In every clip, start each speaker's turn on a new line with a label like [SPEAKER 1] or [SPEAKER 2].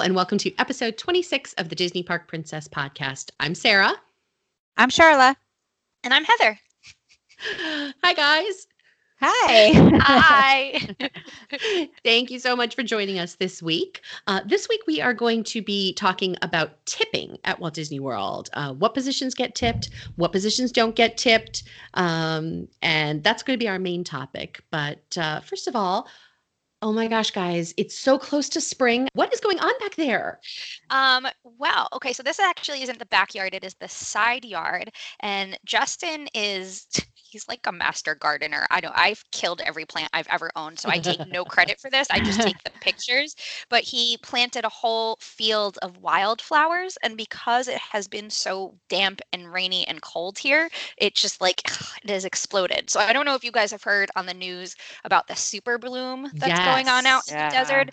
[SPEAKER 1] Hello, and welcome to episode 26 of the Disney Park Princess podcast. I'm Sarah.
[SPEAKER 2] I'm Charla.
[SPEAKER 3] And I'm Heather.
[SPEAKER 1] Hi, guys.
[SPEAKER 2] Hi.
[SPEAKER 3] Hi.
[SPEAKER 1] Thank you so much for joining us this week. Uh, this week, we are going to be talking about tipping at Walt Disney World. Uh, what positions get tipped, what positions don't get tipped. Um, and that's going to be our main topic. But uh, first of all, Oh my gosh, guys, it's so close to spring. What is going on back there?
[SPEAKER 3] Um, well, okay, so this actually isn't the backyard, it is the side yard. And Justin is he's like a master gardener. I know I've killed every plant I've ever owned, so I take no credit for this. I just take the pictures. But he planted a whole field of wildflowers, and because it has been so damp and rainy and cold here, it just like it has exploded. So I don't know if you guys have heard on the news about the super bloom that's yes. going on out yeah. in the desert.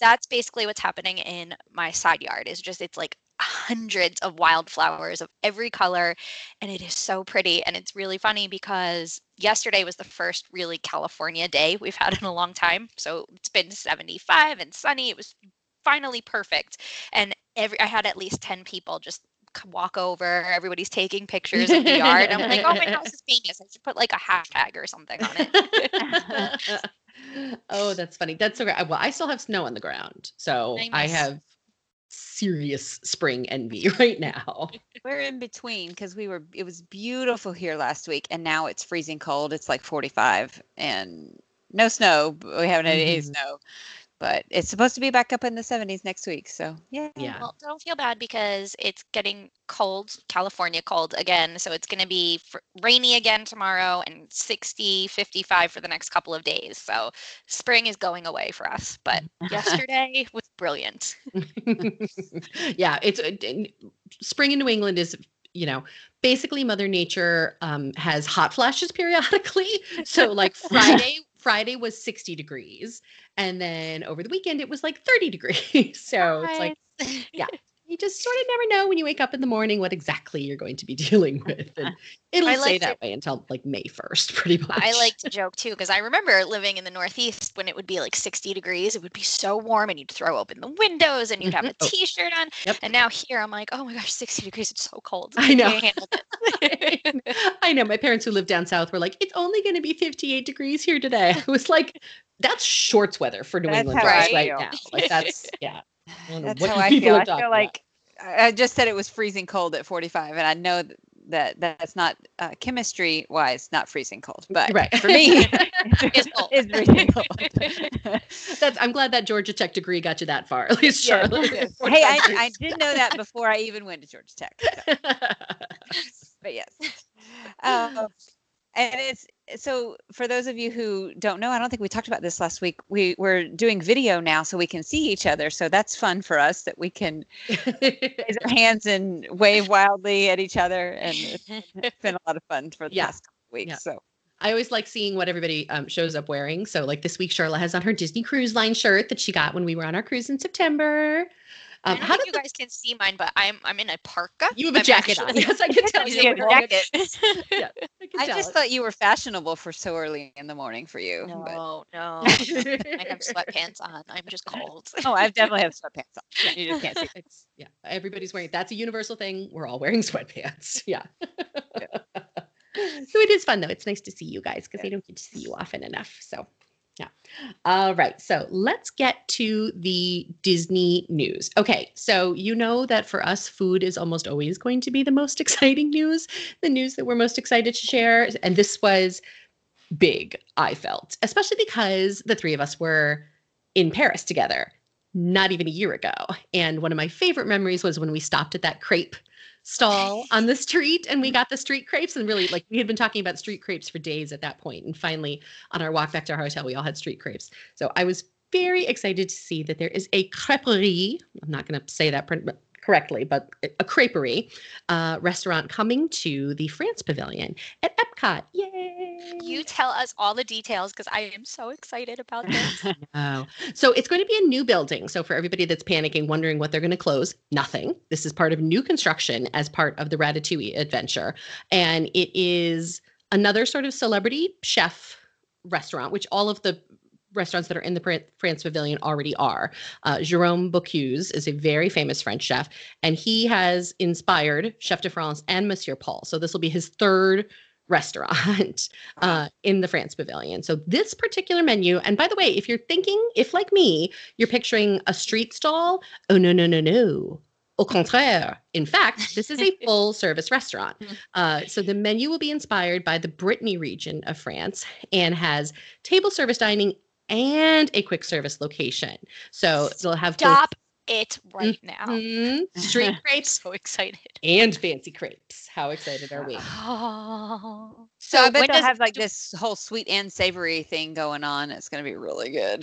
[SPEAKER 3] That's basically what's happening in my side yard. Is just it's like hundreds of wildflowers of every color and it is so pretty and it's really funny because yesterday was the first really california day we've had in a long time so it's been 75 and sunny it was finally perfect and every i had at least 10 people just walk over everybody's taking pictures in the yard i'm like oh my house is famous i should put like a hashtag or something on it
[SPEAKER 1] oh that's funny that's so great well i still have snow on the ground so nice. i have serious spring envy right now.
[SPEAKER 2] We're in between because we were it was beautiful here last week and now it's freezing cold. It's like 45 and no snow. We haven't had any mm-hmm. snow but it's supposed to be back up in the 70s next week. So yeah.
[SPEAKER 3] Yeah. Well, don't feel bad because it's getting cold, California cold again. So it's going to be rainy again tomorrow and 60, 55 for the next couple of days. So spring is going away for us. But yesterday was brilliant.
[SPEAKER 1] yeah. It's uh, spring in New England is you know basically mother nature um, has hot flashes periodically so like friday Friday was 60 degrees. And then over the weekend, it was like 30 degrees. so it's like, yeah, you just sort of never know when you wake up in the morning what exactly you're going to be dealing with. And it'll I stay that to, way until like May 1st, pretty much.
[SPEAKER 3] I like to joke too, because I remember living in the Northeast when it would be like 60 degrees. It would be so warm and you'd throw open the windows and you'd have a mm-hmm. oh. shirt on. Yep. And now here I'm like, oh my gosh, 60 degrees. It's so cold.
[SPEAKER 1] I know. I know. My parents who live down south were like, it's only going to be 58 degrees here today. I was like, that's shorts weather for New that's England right, right now. Like that's, yeah.
[SPEAKER 2] That's how I feel. I feel like I just said it was freezing cold at 45, and I know that that's not uh, chemistry wise not freezing cold, but right. for me, it's,
[SPEAKER 1] it's freezing cold. that's I'm glad that Georgia Tech degree got you that far, at least,
[SPEAKER 2] Charla. Hey, I, I did know that before I even went to Georgia Tech. So. but yes. Um, and it's so for those of you who don't know, I don't think we talked about this last week. We we're doing video now, so we can see each other. So that's fun for us that we can raise our hands and wave wildly at each other, and it's been a lot of fun for the yeah. past couple weeks. Yeah. So
[SPEAKER 1] I always like seeing what everybody um, shows up wearing. So like this week, Charla has on her Disney Cruise Line shirt that she got when we were on our cruise in September.
[SPEAKER 3] Um, I don't think you guys can see mine, but I'm I'm in a parka.
[SPEAKER 1] You have a I'm jacket actually, on. Yes, I can tell you.
[SPEAKER 2] have a jacket. yeah, I, I just thought you were fashionable for so early in the morning for you.
[SPEAKER 3] No, but. no. I have sweatpants on. I'm just cold.
[SPEAKER 2] oh, I definitely have sweatpants on. Yeah, you just can't see.
[SPEAKER 1] It's, yeah, everybody's wearing. That's a universal thing. We're all wearing sweatpants. Yeah. yeah. so it is fun though. It's nice to see you guys because yeah. I don't get to see you often enough. So yeah. All right. So let's get to the Disney news. Okay. So you know that for us, food is almost always going to be the most exciting news, the news that we're most excited to share. And this was big, I felt, especially because the three of us were in Paris together not even a year ago. And one of my favorite memories was when we stopped at that crepe stall on the street and we got the street crepes and really like we had been talking about street crepes for days at that point and finally on our walk back to our hotel we all had street crepes. So i was very excited to see that there is a creperie i'm not going to say that correctly, but a creperie uh, restaurant coming to the France Pavilion at Epcot. Yay!
[SPEAKER 3] You tell us all the details because I am so excited about this.
[SPEAKER 1] oh, so it's going to be a new building. So for everybody that's panicking, wondering what they're going to close, nothing. This is part of new construction as part of the Ratatouille adventure, and it is another sort of celebrity chef restaurant, which all of the restaurants that are in the France Pavilion already are. Uh, Jérôme Bocuse is a very famous French chef, and he has inspired Chef de France and Monsieur Paul. So this will be his third restaurant uh, in the France Pavilion. So this particular menu, and by the way, if you're thinking, if like me, you're picturing a street stall, oh no no no no. Au contraire. In fact, this is a full service restaurant.
[SPEAKER 3] Mm.
[SPEAKER 1] Uh, so the menu will be inspired by the Brittany region of France and has table service dining and a quick service location. So they'll have both
[SPEAKER 3] Stop it right now.
[SPEAKER 1] Mhm, street crepes
[SPEAKER 3] So excited.
[SPEAKER 1] And fancy crepes. How excited are we?
[SPEAKER 3] Oh.
[SPEAKER 2] So, I bet they'll have like
[SPEAKER 3] do-
[SPEAKER 2] this whole sweet and savory thing going on. It's going to be really good.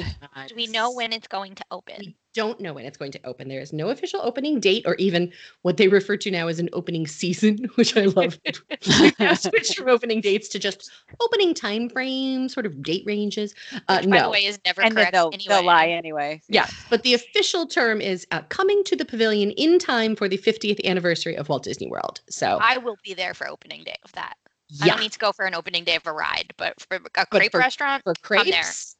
[SPEAKER 3] Do we know when it's going to open?
[SPEAKER 1] We don't know when it's going to open. There is no official opening date or even what they refer to now as an opening season, which I love. We've now switched from opening dates to just opening time frames, sort of date ranges. Uh,
[SPEAKER 3] Which, by
[SPEAKER 1] no.
[SPEAKER 3] the way, is never
[SPEAKER 2] and then
[SPEAKER 3] correct
[SPEAKER 2] they'll,
[SPEAKER 3] anyway.
[SPEAKER 2] they'll lie anyway.
[SPEAKER 1] Yeah, but the official term is uh, coming to the pavilion in time for the 50th anniversary of Walt Disney World. So,
[SPEAKER 3] I will be there for opening day of that. I don't need to go for an opening day of a ride, but for a crepe
[SPEAKER 1] for-
[SPEAKER 3] restaurant,
[SPEAKER 1] for
[SPEAKER 3] I'm there.
[SPEAKER 1] crepes,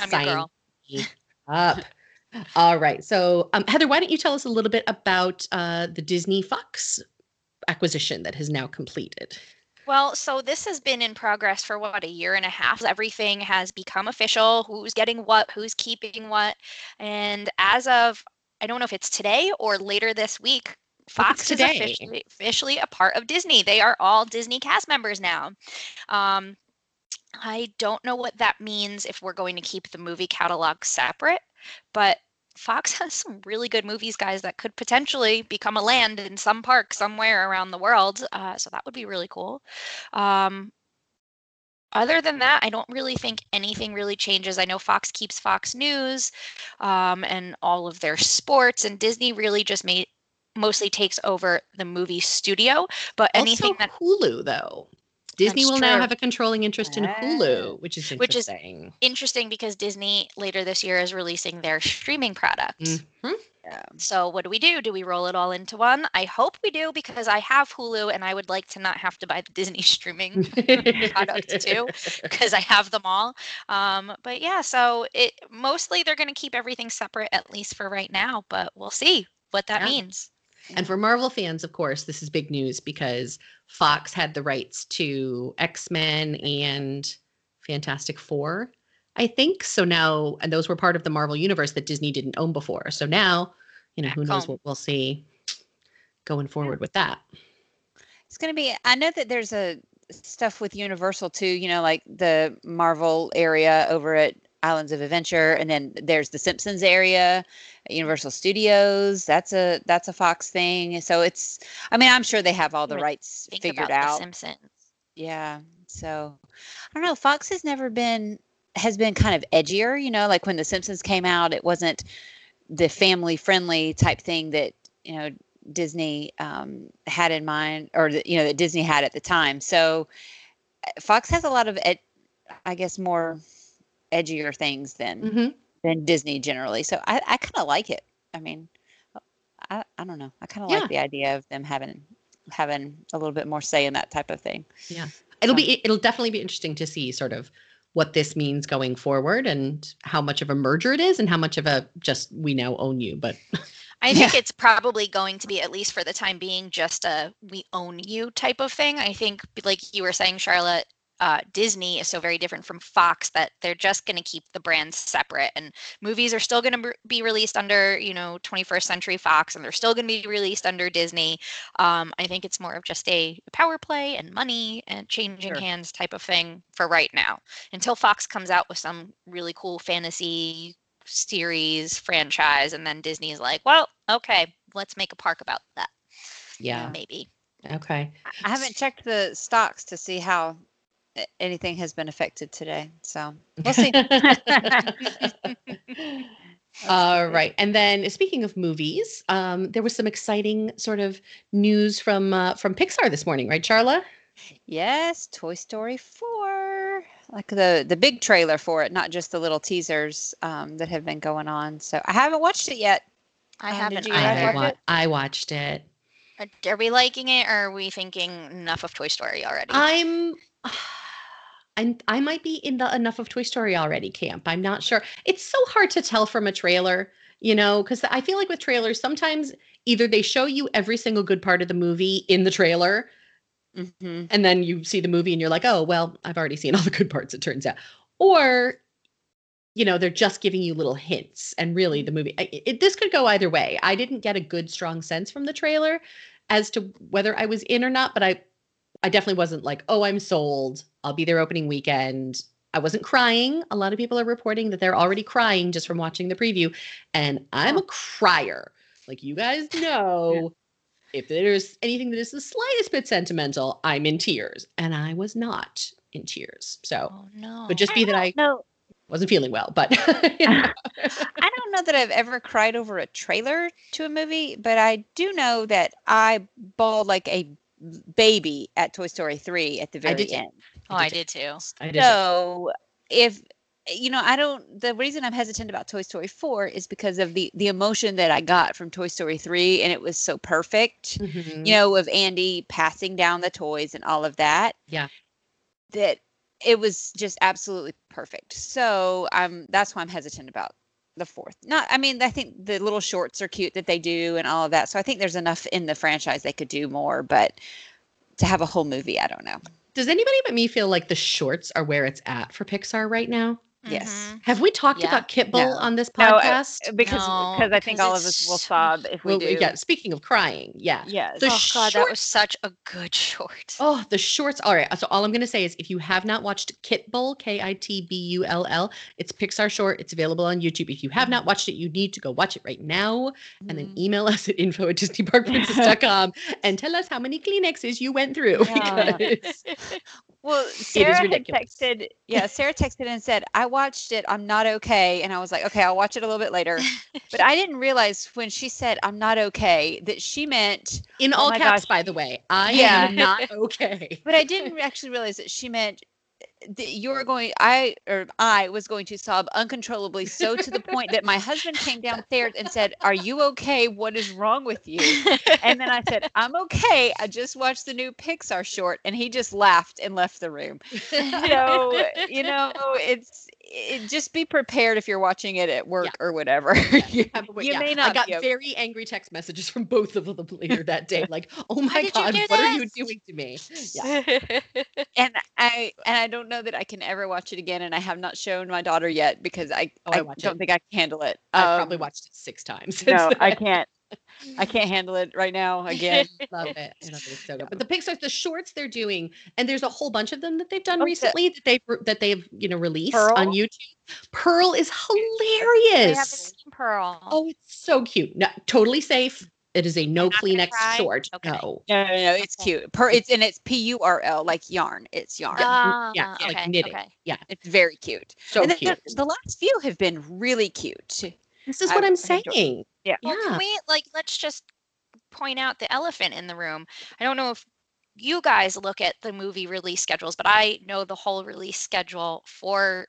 [SPEAKER 3] I'm your girl.
[SPEAKER 1] up. All right. So, um, Heather, why don't you tell us a little bit about uh, the Disney Fox acquisition that has now completed?
[SPEAKER 3] Well, so this has been in progress for what a year and a half. Everything has become official. Who's getting what? Who's keeping what? And as of I don't know if it's today or later this week, Fox is
[SPEAKER 1] today.
[SPEAKER 3] officially, officially a part of Disney. They are all Disney cast members now. Um, I don't know what that means if we're going to keep the movie catalog separate, but Fox has some really good movies, guys, that could potentially become a land in some park somewhere around the world. Uh, so that would be really cool. Um, other than that, I don't really think anything really changes. I know Fox keeps Fox News um, and all of their sports, and Disney really just made mostly takes over the movie studio. But anything
[SPEAKER 1] also,
[SPEAKER 3] that
[SPEAKER 1] Hulu, though. Disney
[SPEAKER 3] That's
[SPEAKER 1] will now have a controlling interest in. Hulu, which is
[SPEAKER 3] Which is-
[SPEAKER 1] interesting.
[SPEAKER 3] interesting because Disney later this year is releasing their streaming products.
[SPEAKER 1] Mhm.
[SPEAKER 2] Yeah.
[SPEAKER 3] So what do we do? Do we roll it all into one? I hope we do because I have Hulu and I would like to not have to buy the Disney streaming product too because I have them all. Um, but yeah, so it mostly they're going to keep everything separate at least for right now, but we'll see what that
[SPEAKER 1] Yeah.
[SPEAKER 3] means.
[SPEAKER 1] And for Marvel fans, of course, this is big news because Fox had the rights to X Men and Fantastic Four, I think. So now, and those were part of the Marvel universe that Disney didn't own before. So now, you know, who knows what we'll see going forward with that.
[SPEAKER 2] It's going to be, I know that there's a stuff with Universal too, you know, like the Marvel area over at Islands of Adventure. And then there's the Simpsons area Universal Studios. That's a, that's a Fox thing. So it's, I mean, I'm sure they have all the rights figured out.
[SPEAKER 3] The Simpsons.
[SPEAKER 2] Yeah. So I don't know. Fox has never been has been kind of edgier, you know, like when The Simpsons came out, it wasn't the family friendly type thing that, you know, Disney um, had in mind or you know, that Disney had at the time. So uh, Fox has a lot of ed- I guess more edgier things than
[SPEAKER 1] hmm
[SPEAKER 2] than Disney generally. So I, I kind of like it. I mean, I, I don't know. I kind of
[SPEAKER 1] Yeah.
[SPEAKER 2] like the idea of them having having a little bit more say in that type of thing.
[SPEAKER 1] Yeah, it'll be it'll definitely be interesting to see sort of what this means going forward and how much of a merger it is and how much of a just we now own you. But
[SPEAKER 3] I think it's probably going to be, at least for the time being, just a we own you type of thing. I think, like you were saying, Charla, uh, Disney is so very different from Fox that they're just going to keep the brands separate. And movies are still going to be released under, you know, 21st Century Fox, and they're still going to be released under Disney. Um, I think it's more of just a power play and money and changing
[SPEAKER 2] Sure.
[SPEAKER 3] hands type of thing for right now until Fox comes out with some really cool fantasy series franchise and then Disney's like, well, okay, let's make a park about that.
[SPEAKER 1] yeah,
[SPEAKER 3] Maybe.
[SPEAKER 1] okay.
[SPEAKER 2] I haven't checked the stocks to see how a- anything has been affected today. So we'll see.
[SPEAKER 1] All right. And then speaking of movies, um, there was some exciting sort of news from uh, from Pixar this morning, right, Charla?
[SPEAKER 2] yes, Toy Story 4. Like the the big trailer for it, not just the little teasers um, that have been going on. So I haven't watched it yet.
[SPEAKER 3] I
[SPEAKER 2] Um,
[SPEAKER 3] haven't
[SPEAKER 1] I,
[SPEAKER 2] watch
[SPEAKER 1] wa-
[SPEAKER 2] it?
[SPEAKER 1] I watched it.
[SPEAKER 3] Are, are we liking it or are we thinking enough of Toy Story already?
[SPEAKER 1] I'm and I might be in the enough of Toy Story already camp. I'm not sure. It's so hard to tell from a trailer, you know, because I feel like with trailers, sometimes either they show you every single good part of the movie in the trailer,
[SPEAKER 2] Mhm.
[SPEAKER 1] and then you see the movie and you're like, oh, well, I've already seen all the good parts, it turns out. Or, you know, they're just giving you little hints. And really, the movie, I- it, this could go either way. I didn't get a good, strong sense from the trailer as to whether I was in or not, but I, I definitely wasn't like, oh, I'm sold. I'll be there opening weekend. I wasn't crying. A lot of people are reporting that they're already crying just from watching the preview. And I'm a oh. crier. Like you guys know, if there's anything that is the slightest bit sentimental, I'm in tears. And I was not in tears. So
[SPEAKER 3] Oh no.
[SPEAKER 1] would just be that I
[SPEAKER 2] No,
[SPEAKER 1] wasn't feeling well. But you know.
[SPEAKER 2] I don't know that I've ever cried over a trailer to a movie, but I do know that I bawled like a baby at Toy Story 3 at the very end.
[SPEAKER 3] Oh, I did too.
[SPEAKER 1] I did.
[SPEAKER 2] So if you know, I don't the reason I'm hesitant about Toy Story 4 is because of the the emotion that I got from Toy Story 3 and it was so perfect.
[SPEAKER 1] Mhm.
[SPEAKER 2] You know, of Andy passing down the toys and all of that.
[SPEAKER 1] Yeah.
[SPEAKER 2] That it was just absolutely perfect. So I'm that's why I'm hesitant about the fourth. Not I mean, I think the little shorts are cute that they do and all of that. So I think there's enough in the franchise they could do more, but to have a whole movie, I don't know.
[SPEAKER 1] Does anybody but me feel like the shorts are where it's at for Pixar right now?
[SPEAKER 2] Yes.
[SPEAKER 3] Mhm.
[SPEAKER 1] Have we talked
[SPEAKER 3] Yeah.
[SPEAKER 1] about Kitbull
[SPEAKER 2] No.
[SPEAKER 1] on this
[SPEAKER 2] No, uh,
[SPEAKER 1] podcast?
[SPEAKER 2] Because
[SPEAKER 3] No,
[SPEAKER 2] because I think all of us will sob if we
[SPEAKER 1] Well,
[SPEAKER 2] do.
[SPEAKER 1] yeah. Speaking of crying, yeah.
[SPEAKER 2] Yeah.
[SPEAKER 1] The
[SPEAKER 3] oh god, that was such a good short.
[SPEAKER 1] Oh, the shorts. All right. So all I'm going to say is if you have not watched Kitbull, K I T B U L L, it's Pixar short. It's available on YouTube. If you have not watched it, you need to go watch it right now and then
[SPEAKER 2] Mhm.
[SPEAKER 1] email us at info at disneyparkprincess.com and tell us how many Kleenexes you went through.
[SPEAKER 2] Yeah.
[SPEAKER 1] Because
[SPEAKER 2] Well, Sarah had
[SPEAKER 1] ridiculous.
[SPEAKER 2] texted. Yeah, Sarah texted and said, "I watched it. I'm not okay." And I was like, "Okay, I'll watch it a little bit later." But I didn't realize when she said, "I'm not okay," that she meant.
[SPEAKER 1] in
[SPEAKER 2] Oh
[SPEAKER 1] all
[SPEAKER 2] my
[SPEAKER 1] caps,
[SPEAKER 2] gosh.
[SPEAKER 1] by the way, I
[SPEAKER 2] Yeah.
[SPEAKER 1] am not okay.
[SPEAKER 2] But I didn't actually realize that she meant you're going. I or I was going to sob uncontrollably, so to the point that my husband came downstairs and said, "Are you okay? What is wrong with you?" And then I said, "I'm okay. I just watched the new Pixar short," and he just laughed and left the room. so you know it's it, just be prepared if you're watching it at work or whatever you,
[SPEAKER 1] Uh,
[SPEAKER 2] you
[SPEAKER 1] yeah,
[SPEAKER 2] may
[SPEAKER 1] I got very angry text messages from both of them later that day. Like, oh my God, what are you doing to me? Yeah.
[SPEAKER 2] and i and i don't know that i can ever watch it again and i have not shown my daughter yet because i,
[SPEAKER 1] Oh, I
[SPEAKER 2] I, don't
[SPEAKER 1] it.
[SPEAKER 2] think i can handle it
[SPEAKER 1] I've probably
[SPEAKER 2] Um,
[SPEAKER 1] watched it six times.
[SPEAKER 2] no i can't i can't handle it right now again
[SPEAKER 1] love it. I love it. It's so good. But the Pixar, the shorts they're doing, and there's a whole bunch of them that they've done
[SPEAKER 2] Oh, the-
[SPEAKER 1] recently that they've that they've you know released
[SPEAKER 2] Purl?
[SPEAKER 1] on YouTube. Purl is hilarious.
[SPEAKER 3] seen Purl.
[SPEAKER 1] Oh, it's so cute. No, totally safe. It is a no Kleenex
[SPEAKER 3] cry?
[SPEAKER 1] short.
[SPEAKER 3] Okay.
[SPEAKER 1] No.
[SPEAKER 2] no no no it's
[SPEAKER 3] Okay.
[SPEAKER 2] cute per it's and it's p-u-r-l like yarn it's yarn
[SPEAKER 3] Ah,
[SPEAKER 1] yeah, like knitting.
[SPEAKER 3] okay.
[SPEAKER 2] it's very cute
[SPEAKER 1] So
[SPEAKER 2] and
[SPEAKER 1] cute.
[SPEAKER 2] The, the last few have been really cute
[SPEAKER 1] This is
[SPEAKER 2] I-
[SPEAKER 1] what I'm
[SPEAKER 2] I enjoy-
[SPEAKER 1] saying.
[SPEAKER 2] Yeah.
[SPEAKER 3] Well,
[SPEAKER 1] Yeah.
[SPEAKER 3] can we like let's just point out the elephant in the room? I don't know if you guys look at the movie release schedules, but I know the whole release schedule for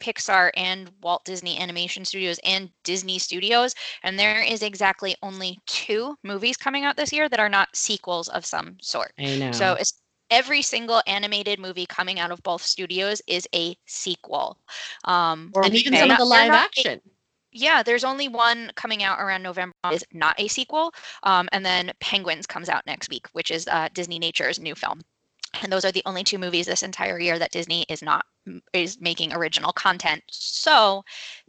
[SPEAKER 3] Pixar and Walt Disney Animation Studios and Disney Studios, and there is exactly only two movies coming out this year that are not sequels of some sort.
[SPEAKER 1] I know.
[SPEAKER 3] So it's every single animated movie coming out of both studios is a sequel. Um,
[SPEAKER 2] Or
[SPEAKER 1] and even some of the live
[SPEAKER 3] not
[SPEAKER 1] action.
[SPEAKER 3] Yeah, there's only one coming out around November is not a sequel, um, and then Penguins comes out next week, which is uh, Disney Nature's new film. And those are the only two movies this entire year that Disney is not is making original content. So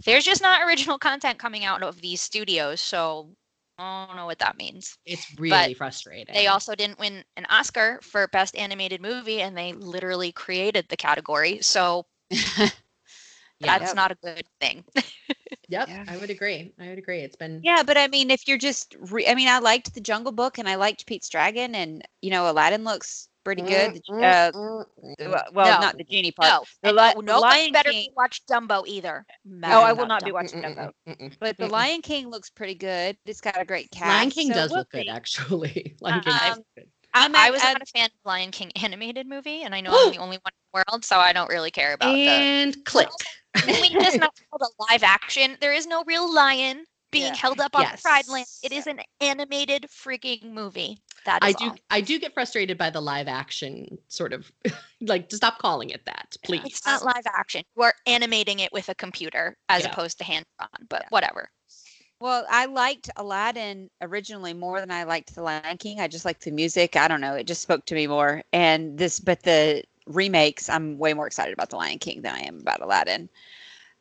[SPEAKER 3] there's just not original content coming out of these studios. So I don't know what that means.
[SPEAKER 1] It's really frustrating.
[SPEAKER 3] They also didn't win an Oscar for Best Animated Movie, and they literally created the category. So
[SPEAKER 1] Yeah.
[SPEAKER 3] that's not a good thing.
[SPEAKER 1] Yep,
[SPEAKER 2] Yeah.
[SPEAKER 1] I would agree. I would agree. It's been
[SPEAKER 2] Yeah, but I mean, if you're just, re- I mean, I liked the Jungle Book and I liked Pete's Dragon, and you know, Aladdin looks pretty good. The- mm, Uh, mm, mm, well, uh, well,
[SPEAKER 3] No.
[SPEAKER 2] not the genie part.
[SPEAKER 3] No,
[SPEAKER 2] The Li-
[SPEAKER 3] no,
[SPEAKER 2] Lion
[SPEAKER 3] better
[SPEAKER 2] King-
[SPEAKER 3] watch Dumbo either.
[SPEAKER 2] No, I will not be watching Dumbo. But the Lion King looks pretty good. It's got a great cast.
[SPEAKER 1] Lion King
[SPEAKER 2] so
[SPEAKER 1] does
[SPEAKER 2] we'll
[SPEAKER 1] look good, actually. Lion King
[SPEAKER 2] Um,
[SPEAKER 1] good.
[SPEAKER 2] I'm
[SPEAKER 3] I was not a fan of Lion King animated movie, and I know I'm the only one in the world, so I don't really care about the.
[SPEAKER 1] And click.
[SPEAKER 3] I mean, just not called a live action. There is no real lion. being
[SPEAKER 2] Yeah.
[SPEAKER 3] held up on Pride Land. It is an animated freaking movie. That
[SPEAKER 1] I do
[SPEAKER 3] all.
[SPEAKER 1] I do get frustrated by the live action sort of like to stop calling it that, please.
[SPEAKER 3] It's not live action. You are animating it with a computer as
[SPEAKER 1] Yeah.
[SPEAKER 3] opposed to hand drawn, but
[SPEAKER 2] Yeah.
[SPEAKER 3] whatever.
[SPEAKER 2] Well, I liked Aladdin originally more than I liked The Lion King. I just liked the music. I don't know. It just spoke to me more. And this, but the remakes, I'm way more excited about The Lion King than I am about Aladdin.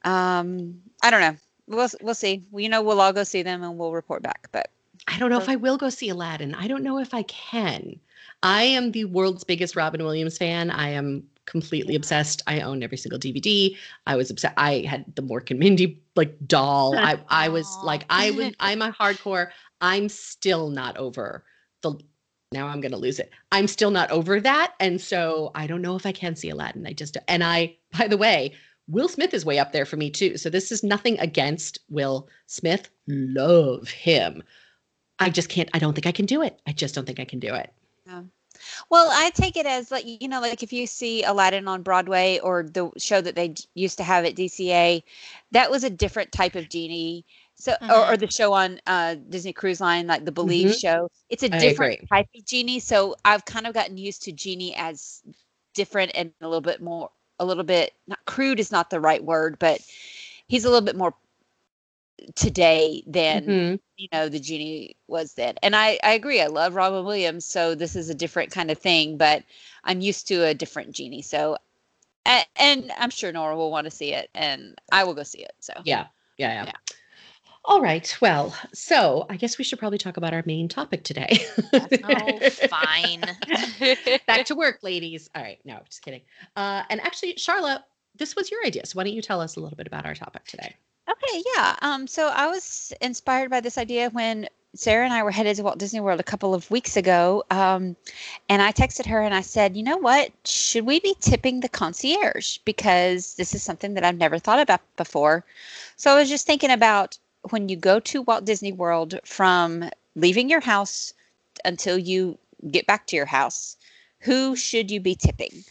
[SPEAKER 2] Um, I don't know. We'll we'll see. We you know we'll all go see them and we'll report back. But
[SPEAKER 1] I don't know if I will go see Aladdin. I don't know if I can. I am the world's biggest Robin Williams fan. I am completely obsessed. I own every single DVD. I was obsessed. I had the Mork and Mindy like doll. I I was like I was I'm a hardcore. I'm still not over the now I'm going to lose it. I'm still not over that and so I don't know if I can see Aladdin. I just and I by the way, Will Smith is way up there for me too. So this is nothing against Will Smith. Love him. I just can't. I don't think I can do it. I just don't think I can do it.
[SPEAKER 2] Well, I take it as like you know, like if you see Aladdin on Broadway or the show that they used to have at DCA, that was a different type of genie. So, or, or the show on uh, Disney Cruise Line, like the Believe
[SPEAKER 1] Mhm.
[SPEAKER 2] show, it's a different type of genie. So I've kind of gotten used to genie as different and a little bit more, a little bit not crude is not the right word, but he's a little bit more today than
[SPEAKER 1] Mhm.
[SPEAKER 2] you know the genie was then and i i agree i love robin williams so this is a different kind of thing but i'm used to a different genie so and, and i'm sure nora will want to see it and i will go see it so
[SPEAKER 1] Yeah. Yeah. Yeah.
[SPEAKER 2] Yeah.
[SPEAKER 1] All right. Well, so I guess we should probably talk about our main topic today.
[SPEAKER 3] Oh, fine.
[SPEAKER 1] Back to work, ladies. All right. No, just kidding. Uh, and actually, Charla, this was your idea. So why don't you tell us a little bit about our topic today?
[SPEAKER 2] Okay, yeah. Um, so I was inspired by this idea when Sarah and I were headed to Walt Disney World a couple of weeks ago. Um, and I texted her and I said, you know what? Should we be tipping the concierge? Because this is something that I've never thought about before. So I was just thinking about when you go to Walt Disney World from leaving your house until you get back to your house, who should you be tipping?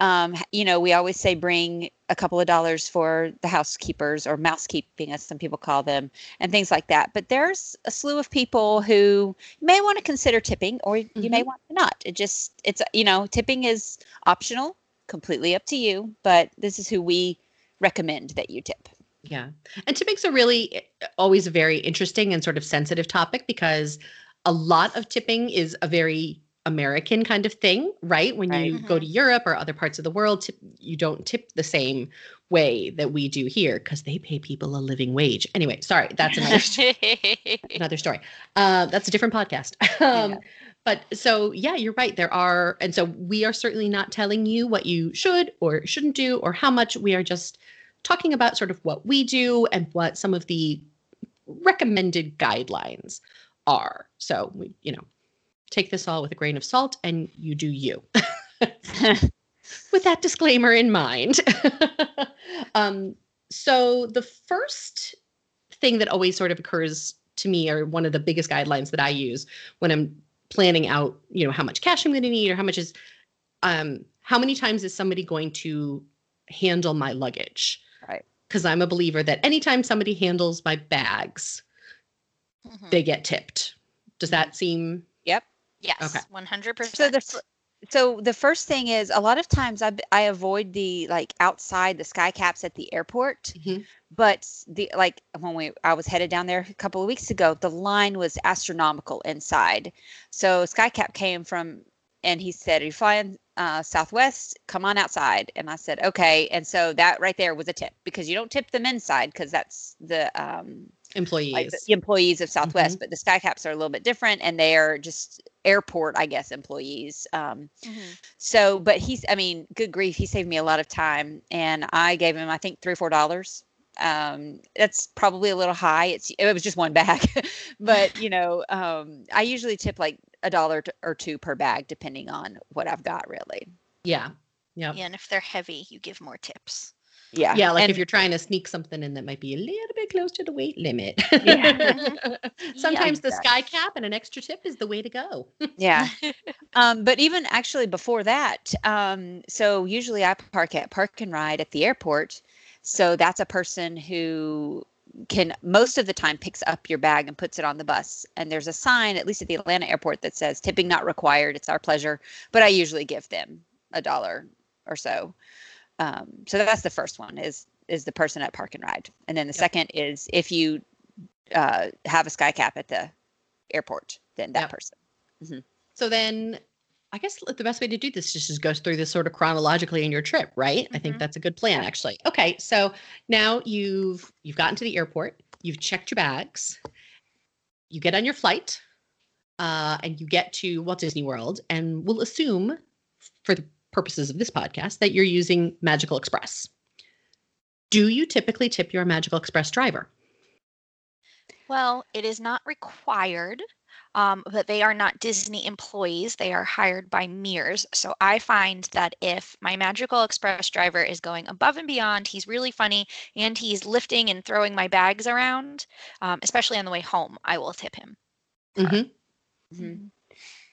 [SPEAKER 2] Um, you know, we always say bring a couple of dollars for the housekeepers or mousekeeping, as some people call them, and things like that. But there's a slew of people who may want to consider tipping, or you may want to not. It just, it's, you know, tipping is optional, completely up to you, but this is who we recommend that you tip.
[SPEAKER 1] Yeah. And tipping's a really uh, always a very interesting and sort of sensitive topic because a lot of tipping is a very American kind of thing, right? When
[SPEAKER 2] Right.
[SPEAKER 1] you go to Europe or other parts of the world, tip, you don't tip the same way that we do here because they pay people a living wage. Anyway, sorry, that's another st- another story. Uh, that's a different podcast. Um,
[SPEAKER 2] Yeah.
[SPEAKER 1] But so, yeah, you're right. There are, and so we are certainly not telling you what you should or shouldn't do or how much. We are just talking about sort of what we do and what some of the recommended guidelines are. So, we, you know, take this all with a grain of salt and you do you. with that disclaimer in mind. um, so the first thing that always sort of occurs to me, or one of the biggest guidelines that I use when I'm planning out, you know, how much cash I'm going to need, or how much is, um, how many times is somebody going to handle my luggage?
[SPEAKER 2] Right.
[SPEAKER 1] Because I'm a believer that anytime somebody handles my bags,
[SPEAKER 3] Mhm.
[SPEAKER 1] they get tipped. Does that seem
[SPEAKER 3] yes,
[SPEAKER 1] okay.
[SPEAKER 3] 100%.
[SPEAKER 2] So the so the first thing is a lot of times I I avoid the like outside the sky caps at the airport,
[SPEAKER 1] Mhm.
[SPEAKER 2] but the like when we I was headed down there a couple of weeks ago, the line was astronomical inside. So Skycap came from and he said, "Are you flying uh, Southwest? Come on outside." And I said, "Okay." And so that right there was a tip because you don't tip them inside because that's the um,
[SPEAKER 1] employees?
[SPEAKER 2] like the employees of Southwest, but the Skycaps are a little bit different, and they are just airport, I guess, employees. Um,
[SPEAKER 3] Mhm.
[SPEAKER 2] so, but he's, I mean, good grief, he saved me a lot of time, and I gave him, I think, three or four dollars. Um, that's probably a little high. It's it was just one bag, but you know, um, I usually tip like a dollar or two per bag, depending on what I've got, really.
[SPEAKER 1] yeah. Yeah.
[SPEAKER 3] Yeah, and if they're heavy, you give more tips.
[SPEAKER 2] Yeah,
[SPEAKER 1] Yeah, like
[SPEAKER 2] and-
[SPEAKER 1] if you're trying to sneak something in that might be a little bit close to the weight limit.
[SPEAKER 2] Yeah.
[SPEAKER 1] Sometimes the sky cap and an extra tip is the way to go.
[SPEAKER 2] yeah. Um, but even actually before that, um, so usually I park at Park and Ride at the airport. So that's a person who can most of the time picks up your bag and puts it on the bus. And there's a sign, at least at the Atlanta airport, that says tipping not required. It's our pleasure. But I usually give them a dollar or so. Um, so that's the first one is is the person at Park and Ride, and then the
[SPEAKER 1] Yep.
[SPEAKER 2] second is if you uh, have a sky cap at the airport, then that
[SPEAKER 1] Yep.
[SPEAKER 2] person.
[SPEAKER 1] So then I guess the best way to do this is just go through this sort of chronologically in your trip, right? I think
[SPEAKER 3] Mhm.
[SPEAKER 1] that's a good plan actually. Okay, so now you've you've gotten to the airport, you've checked your bags, you get on your flight, uh, and you get to Walt Disney World, and we'll assume for the purposes of this podcast that you're using Magical Express. Do you typically tip your Magical Express driver?
[SPEAKER 3] Well, it is not required, um, but they are not Disney employees. They are hired by Mears. So I find that if my Magical Express driver is going above and beyond, he's really funny, and he's lifting and throwing my bags around, um, especially on the way home, I will tip him.
[SPEAKER 1] Mhm.
[SPEAKER 2] Mhm.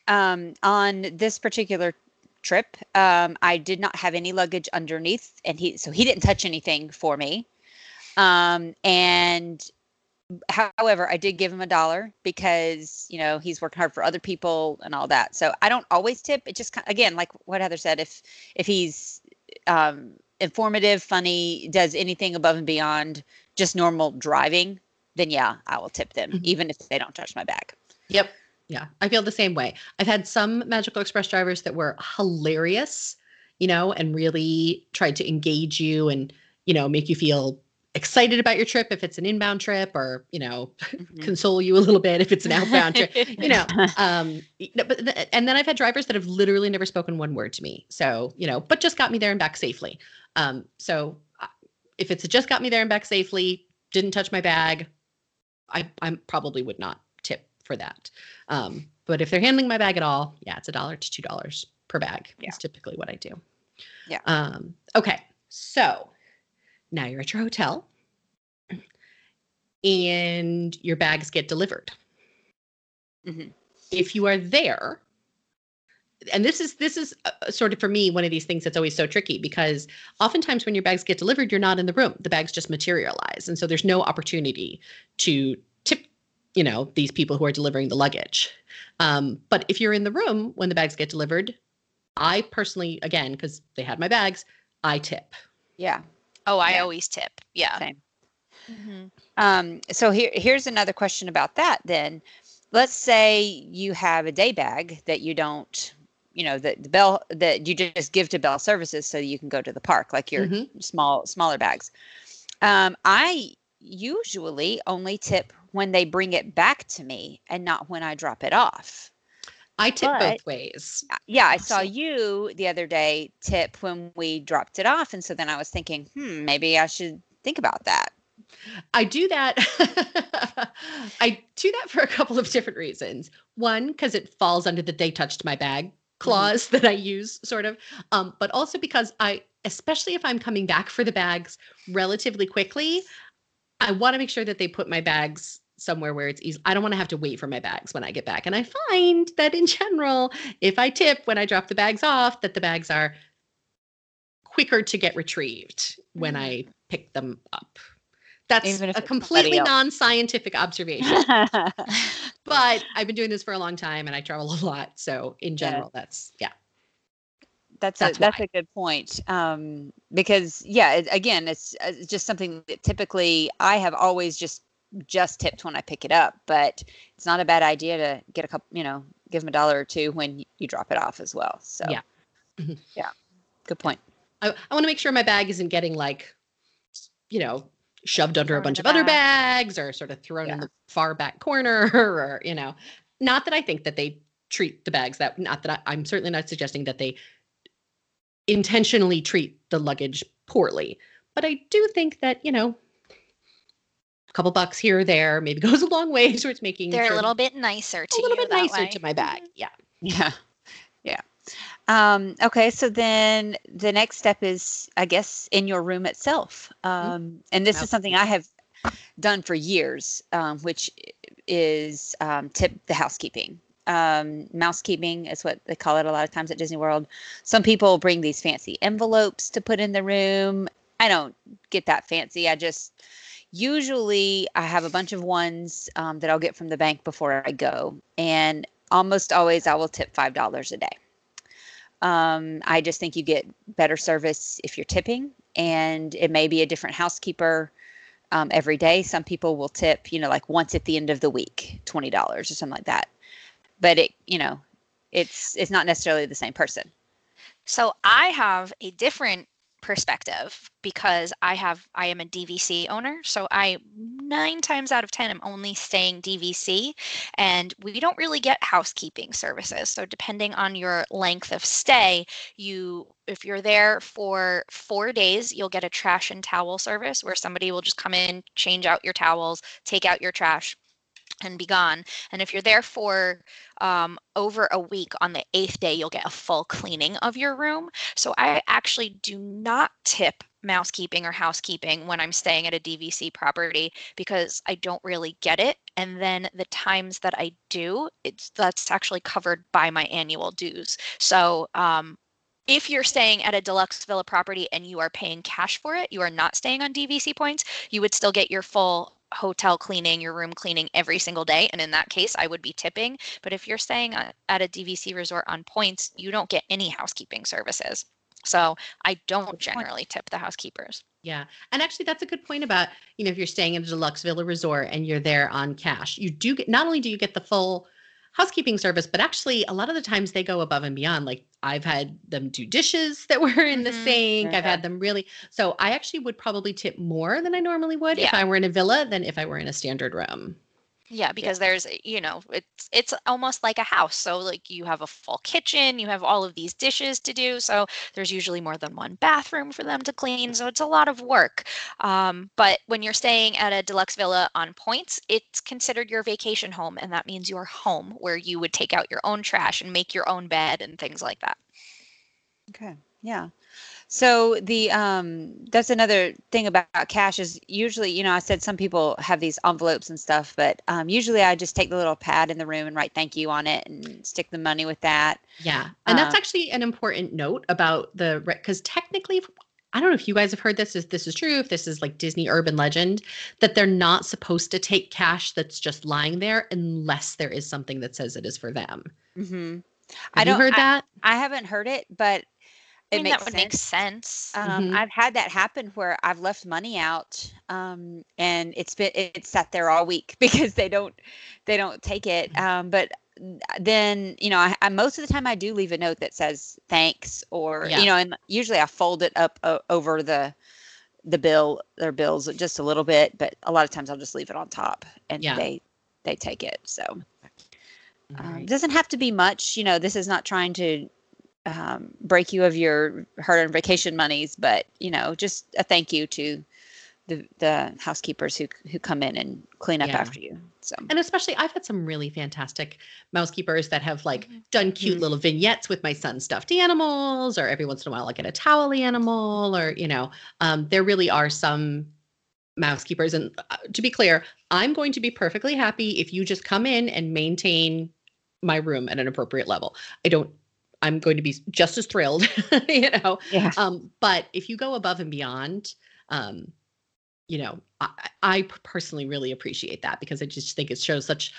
[SPEAKER 2] Um, on this particular trip, um, I did not have any luggage underneath, and he so he didn't touch anything for me. Um, and however, I did give him a dollar because you know he's working hard for other people and all that. So I don't always tip. It just again, like what Heather said, if if he's um, informative, funny, does anything above and beyond just normal driving, then yeah, I will tip them,
[SPEAKER 1] Mhm.
[SPEAKER 2] even if they don't touch my bag.
[SPEAKER 1] Yep. Yeah. I feel the same way. I've had some Magical Express drivers that were hilarious, you know, and really tried to engage you and, you know, make you feel excited about your trip if it's an inbound trip or, you know,
[SPEAKER 2] Mhm.
[SPEAKER 1] console you a little bit if it's an outbound trip, you know. Um, but th- and then I've had drivers that have literally never spoken one word to me. So, you know, but just got me there and back safely. Um, so uh, if it's just got me there and back safely, didn't touch my bag, I I probably would not for that. Um, but if they're handling my bag at all, yeah, it's a dollar to two dollars per bag.
[SPEAKER 2] Yeah.
[SPEAKER 1] Typically what I do.
[SPEAKER 2] Yeah.
[SPEAKER 1] Um, okay. So now you're at your hotel and your bags get delivered.
[SPEAKER 2] Mhm.
[SPEAKER 1] If you are there, and this is this is uh, sort of for me one of these things that's always so tricky because oftentimes when your bags get delivered, you're not in the room. The bags just materialize, and so there's no opportunity to you know, these people who are delivering the luggage. Um, but if you're in the room when the bags get delivered, I personally, again, because they had my bags, I tip.
[SPEAKER 2] Yeah.
[SPEAKER 3] Oh, I
[SPEAKER 2] Yeah.
[SPEAKER 3] always tip. Yeah.
[SPEAKER 2] Same.
[SPEAKER 3] Mhm.
[SPEAKER 2] Um, so here, here's another question about that. Then, let's say you have a day bag that you don't, you know, that the bell that you just give to Bell Services so you can go to the park, like your
[SPEAKER 1] Mhm.
[SPEAKER 2] small smaller bags. Um, I usually only tip when they bring it back to me and not when I drop it off.
[SPEAKER 1] I tip
[SPEAKER 2] But-
[SPEAKER 1] both ways.
[SPEAKER 2] Yeah, I saw you the other day tip when we dropped it off, and so then I was thinking, hmm, maybe I should think about that.
[SPEAKER 1] I do that. I do that for a couple of different reasons. One, because it falls under the they touched my bag clause that I use, sort of. Um, but also because I, especially if I'm coming back for the bags relatively quickly, I want to make sure that they put my bags somewhere where it's easy. I don't want to have to wait for my bags when I get back. And I find that in general, if I tip when I drop the bags off, that the bags are quicker to get retrieved when
[SPEAKER 3] Mm.
[SPEAKER 1] I pick them up. That's a completely non-scientific observation, but I've been doing this for a long time and I travel a lot. So in
[SPEAKER 2] Yeah.
[SPEAKER 1] general, that's yeah.
[SPEAKER 2] that's
[SPEAKER 1] That's
[SPEAKER 2] a that's a good point um, because yeah it, again it's, uh, it's just something that typically i have always just just tipped when i pick it up but it's not a bad idea to get a couple you know give them a dollar or two when you drop it off as well so.
[SPEAKER 1] Yeah. Mhm.
[SPEAKER 2] yeah. Good point.
[SPEAKER 1] I, I want to make sure my bag isn't getting like, you know, shoved under a
[SPEAKER 3] Thrown
[SPEAKER 1] bunch of other bags or sort of thrown in the far back corner or, you know, not that I think that they treat the bags that, not that I, I'm certainly not suggesting that they intentionally treat the luggage poorly, but I do think that, you know, couple bucks here or there maybe goes a long way towards making
[SPEAKER 3] They're
[SPEAKER 1] sure
[SPEAKER 3] a little bit nicer to
[SPEAKER 1] a little
[SPEAKER 3] you
[SPEAKER 1] bit
[SPEAKER 3] that
[SPEAKER 1] nicer
[SPEAKER 3] way.
[SPEAKER 1] to my bag. Yeah.
[SPEAKER 2] yeah. Yeah. Um, okay so then the next step is i guess in your room itself. Um, and this is something i have done for years um, which is um, tip the housekeeping. Um, mousekeeping is what they call it a lot of times at disney world. Some people bring these fancy envelopes to put in the room. I don't get that fancy. I just usually I have a bunch of ones um, that I'll get from the bank before I go, and almost always I will tip five dollars a day. Um, I just think you get better service if you're tipping, and it may be a different housekeeper um, every day. Some people will tip, you know, like once at the end of the week, twenty dollars or something like that. But it, you know, it's it's not necessarily the same person.
[SPEAKER 3] So I have a different perspective because I have I am a DVC owner. So I nine times out of 10 I'm only staying DVC and we don't really get housekeeping services. So depending on your length of stay, you if you're there for 4 days, you'll get a trash and towel service where somebody will just come in, change out your towels, take out your trash, and be gone. And if you're there for um, over a week, on the eighth day, you'll get a full cleaning of your room. So I actually do not tip mousekeeping or housekeeping when I'm staying at a DVC property because I don't really get it. And then the times that I do, it's that's actually covered by my annual dues. So um, if you're staying at a deluxe villa property and you are paying cash for it, you are not staying on DVC points, you would still get your full hotel cleaning, your room cleaning every single day. And in that case, I would be tipping. But if you're staying at a DVC resort on points, you don't get any housekeeping services. So I don't generally tip the housekeepers.
[SPEAKER 1] Yeah. And actually that's a good point about, you know, if you're staying in a deluxe villa resort and you're there on cash, you do get not only do you get the full housekeeping service, but actually a lot of the times they go above and beyond. Like I've had them do dishes that were in the
[SPEAKER 3] Mhm.
[SPEAKER 1] sink. I've had them really. So I actually would probably tip more than I normally would if I were in a villa than if I were in a standard room.
[SPEAKER 3] Yeah, because there's, you know, it's it's almost like a house. So like you have a full kitchen, you have all of these dishes to do. So there's usually more than one bathroom for them to clean. So it's a lot of work. Um, but when you're staying at a deluxe villa on points, it's considered your vacation home, and that means your home where you would take out your own trash and make your own bed and things like that.
[SPEAKER 2] Okay. Yeah. So the um that's another thing about cash is usually, you know, I said some people have these envelopes and stuff, but um usually I just take the little pad in the room and write thank you on it and stick the money with that.
[SPEAKER 1] Yeah. And that's
[SPEAKER 2] Uh,
[SPEAKER 1] actually an important note about the because technically I don't know if you guys have heard this if this is true if this is like Disney urban legend that they're not supposed to take cash that's just lying there unless there is something that says it is for them.
[SPEAKER 2] Mhm. I don't-
[SPEAKER 1] heard that?
[SPEAKER 2] I haven't heard it, but
[SPEAKER 3] I
[SPEAKER 2] it
[SPEAKER 3] mean,
[SPEAKER 2] makes
[SPEAKER 3] that would
[SPEAKER 2] sense.
[SPEAKER 3] make sense.
[SPEAKER 2] Um,
[SPEAKER 1] Mhm.
[SPEAKER 2] I've had that happen where I've left money out, um, and it's been it's sat there all week because they don't they don't take it. Um, but then you know, I, I most of the time I do leave a note that says thanks, or
[SPEAKER 1] Yeah.
[SPEAKER 2] you know, and usually I fold it up o- over the the bill their bills just a little bit, but a lot of times I'll just leave it on top, and
[SPEAKER 1] Yeah.
[SPEAKER 2] they they take it. So um,
[SPEAKER 1] right.
[SPEAKER 2] it doesn't have to be much. You know, this is not trying to um, break you of your hard-earned vacation monies, but you know, just a thank you to the the housekeepers who who come in and clean up
[SPEAKER 1] Yeah.
[SPEAKER 2] after you. So
[SPEAKER 1] And especially, I've had some really fantastic mousekeepers that have like
[SPEAKER 3] Mhm.
[SPEAKER 1] done cute
[SPEAKER 2] Mhm.
[SPEAKER 1] little vignettes with my son's stuffed animals, or every once in a while, I get a towel animal, or you know, um, there really are some mousekeepers. And uh, to be clear, I'm going to be perfectly happy if you just come in and maintain my room at an appropriate level. I don't. I'm going to be just as thrilled, you know.
[SPEAKER 2] yeah,
[SPEAKER 1] Um, but if you go above and beyond, um, you know, I, I personally really appreciate that because I just think it shows such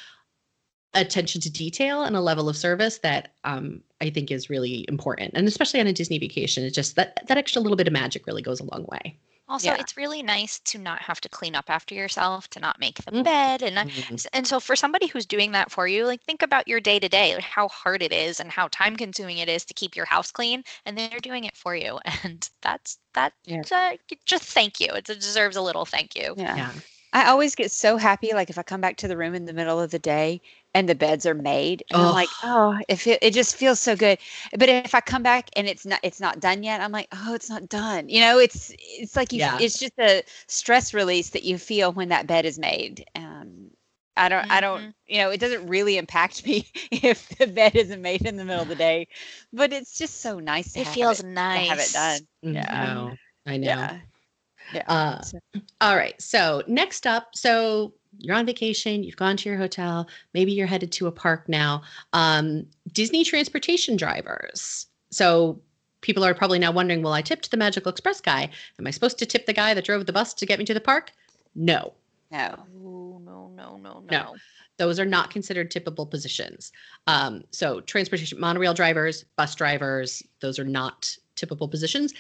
[SPEAKER 1] attention to detail and a level of service that um, I think is really important. And especially on a Disney vacation, it's just that that extra little bit of magic really goes a long way.
[SPEAKER 3] Also,
[SPEAKER 2] Yeah.
[SPEAKER 3] it's really nice to not have to clean up after yourself, to not make the
[SPEAKER 1] Mhm.
[SPEAKER 3] bed, and I-
[SPEAKER 1] Mhm.
[SPEAKER 3] And so for somebody who's doing that for you, like think about your day to day, how hard it is and how time consuming it is to keep your house clean, and they're doing it for you. And that's that
[SPEAKER 2] Yeah.
[SPEAKER 3] uh, just thank you. It deserves a little thank you.
[SPEAKER 2] yeah.
[SPEAKER 1] Yeah.
[SPEAKER 2] I always get so happy, like if I come back to the room in the middle of the day and the beds are made, and I'm like, oh, if it, it just feels so good. But if I come back and it's not it's not done yet, I'm like, oh, it's not done. You know, it's it's like you,
[SPEAKER 1] Yeah.
[SPEAKER 2] it's just a stress release that you feel when that bed is made. Um, I don't, I don't, you know, it doesn't really impact me if the bed isn't made in the middle of the day, but it's just so nice to
[SPEAKER 3] It
[SPEAKER 2] have
[SPEAKER 3] feels
[SPEAKER 2] it, to have it done.
[SPEAKER 1] I
[SPEAKER 2] Yeah.
[SPEAKER 1] know. I know.
[SPEAKER 2] Yeah. Yeah.
[SPEAKER 1] Uh,
[SPEAKER 2] So-
[SPEAKER 1] All right. So next up, so you're on vacation, you've gone to your hotel, maybe you're headed to a park now. Um, Disney transportation drivers. So people are probably now wondering, well, I tipped the Magical Express guy. Am I supposed to tip the guy that drove the bus to get me to the park? No,
[SPEAKER 2] No.
[SPEAKER 3] Oh, no, no, no, no.
[SPEAKER 1] No. those are not considered tippable positions. Um, so transportation, monorail drivers, bus drivers, those are not tippable positions.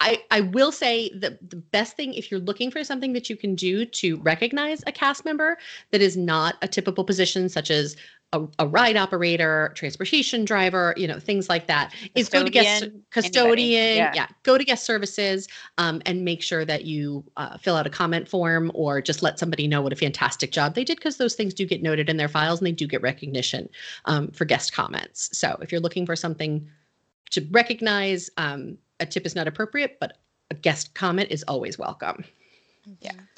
[SPEAKER 1] I, I will say that the best thing if you're looking for something that you can do to recognize a cast member that is not a typical position, such as a, a ride operator, transportation driver, you know, things like that, is go to guest
[SPEAKER 2] Custodian,
[SPEAKER 1] custodian, yeah.
[SPEAKER 2] yeah.
[SPEAKER 1] go to guest services, um, and make sure that you uh, fill out a comment form or just let somebody know what a fantastic job they did because those things do get noted in their files and they do get recognition um, for guest comments. So if you're looking for something to recognize, um, a tip is not appropriate, but a guest comment is always welcome.
[SPEAKER 2] Yeah.
[SPEAKER 3] Mhm.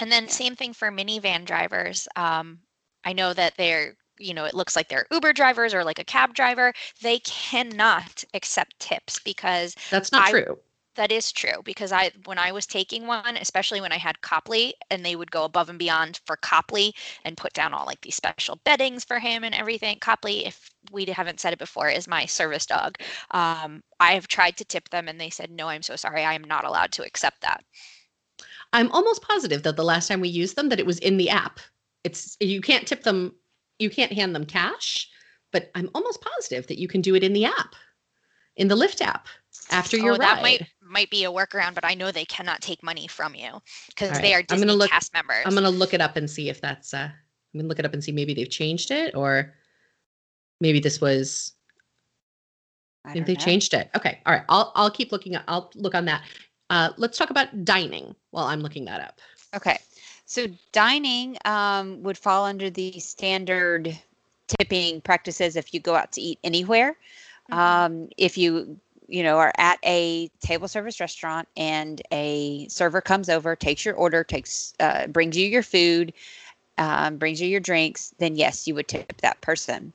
[SPEAKER 3] And then same thing for minivan drivers. Um, I know that they're, you know, it looks like they're Uber drivers or like a cab driver. They cannot accept tips because
[SPEAKER 1] That's not
[SPEAKER 3] I-
[SPEAKER 1] true.
[SPEAKER 3] That is true. Because I, when I was taking one, especially when I had Copley, and they would go above and beyond for Copley and put down all like these special beddings for him and everything. Copley, if we haven't said it before, is my service dog. Um, I have tried to tip them, and they said, "No, I'm so sorry. I am not allowed to accept that."
[SPEAKER 1] I'm almost positive that the last time we used them, that it was in the app. It's you can't tip them, you can't hand them cash, but I'm almost positive that you can do it in the app, in the Lyft app after your
[SPEAKER 3] oh, that might might be a workaround, but I know they cannot take money from you because
[SPEAKER 1] All
[SPEAKER 3] they
[SPEAKER 1] right.
[SPEAKER 3] are
[SPEAKER 1] I'm gonna look-
[SPEAKER 3] cast members.
[SPEAKER 1] I'm gonna look it up and see if that's. Uh, I'm gonna look it up and see maybe they've changed it or maybe this was.
[SPEAKER 2] I
[SPEAKER 1] Maybe
[SPEAKER 2] don't
[SPEAKER 1] they
[SPEAKER 2] know.
[SPEAKER 1] changed it. Okay, all right. I'll I'll keep looking. I'll look on that. Uh, let's talk about dining while I'm looking that up.
[SPEAKER 2] Okay. So dining um, would fall under the standard tipping practices if you go out to eat anywhere.
[SPEAKER 3] Mhm.
[SPEAKER 2] Um, if you you know are at a table service restaurant and a server comes over, takes your order, takes uh, brings you your food, um, brings you your drinks, then yes, you would tip that person.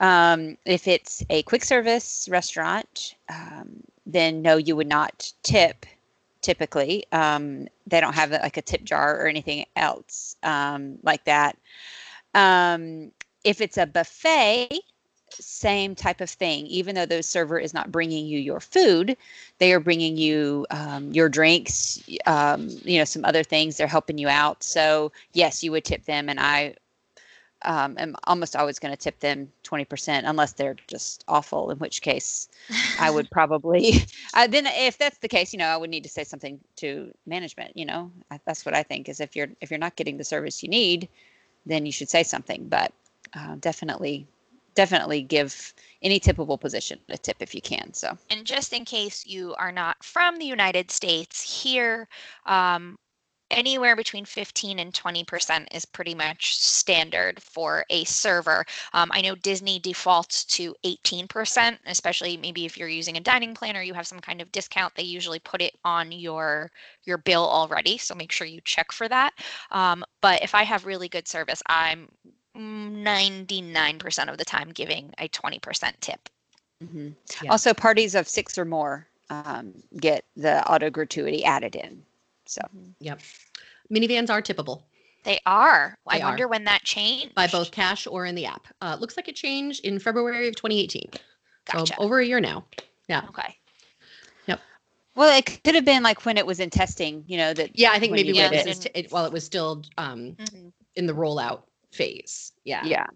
[SPEAKER 2] Um, if it's a quick service restaurant, um, then no, you would not tip typically. Um, they don't have like a tip jar or anything else um, like that. Um, if it's a buffet, same type of thing. Even though the server is not bringing you your food, they are bringing you um, your drinks, um, you know, some other things. They're helping you out. So yes, you would tip them, and I um, am almost always going to tip them twenty percent, unless they're just awful. In which case, I would probably then if that's the case, you know, I would need to say something to management. You know, I, that's what I think is if you're if you're not getting the service you need, then you should say something. But uh, definitely, definitely give any tippable position a tip if you can. So
[SPEAKER 3] and just in case you are not from the United States, here, um, anywhere between 15 and 20% is pretty much standard for a server. Um, I know Disney defaults to 18%, especially maybe if you're using a dining plan or you have some kind of discount, they usually put it on your your bill already. So make sure you check for that. Um, but if I have really good service, I'm 99% of the time giving a 20% tip.
[SPEAKER 2] mhm.
[SPEAKER 1] Yeah.
[SPEAKER 2] also parties of six or more um, get the auto gratuity added in. So
[SPEAKER 1] Yep. Minivans are tippable
[SPEAKER 3] They are.
[SPEAKER 1] They
[SPEAKER 3] I
[SPEAKER 1] are.
[SPEAKER 3] wonder when that changed.
[SPEAKER 1] by both cash or in the app. Uh, looks like it changed in February of 2018.
[SPEAKER 3] Gotcha.
[SPEAKER 1] So over a year now. Yeah.
[SPEAKER 3] Okay. Yep.
[SPEAKER 2] Well, it could have been like when it was in testing. You know that
[SPEAKER 1] Yeah, I think maybe when
[SPEAKER 2] did
[SPEAKER 1] this
[SPEAKER 3] it.
[SPEAKER 1] is t- it, while it was still um,
[SPEAKER 3] Mhm.
[SPEAKER 1] in the rollout phase. Yeah.
[SPEAKER 2] yeah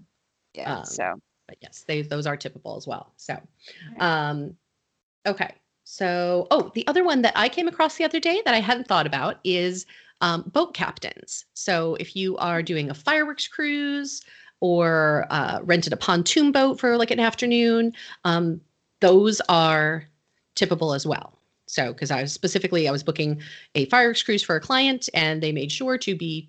[SPEAKER 2] yeah.
[SPEAKER 1] Um,
[SPEAKER 2] so
[SPEAKER 1] But yes, they those are typical as well. So, um, okay. So, oh, the other one that I came across the other day that I hadn't thought about is um, boat captains. So, if you are doing a fireworks cruise or uh, rented a pontoon boat for like an afternoon, um, those are typical as well. So, because I was specifically, I was booking a fireworks cruise for a client, and they made sure to be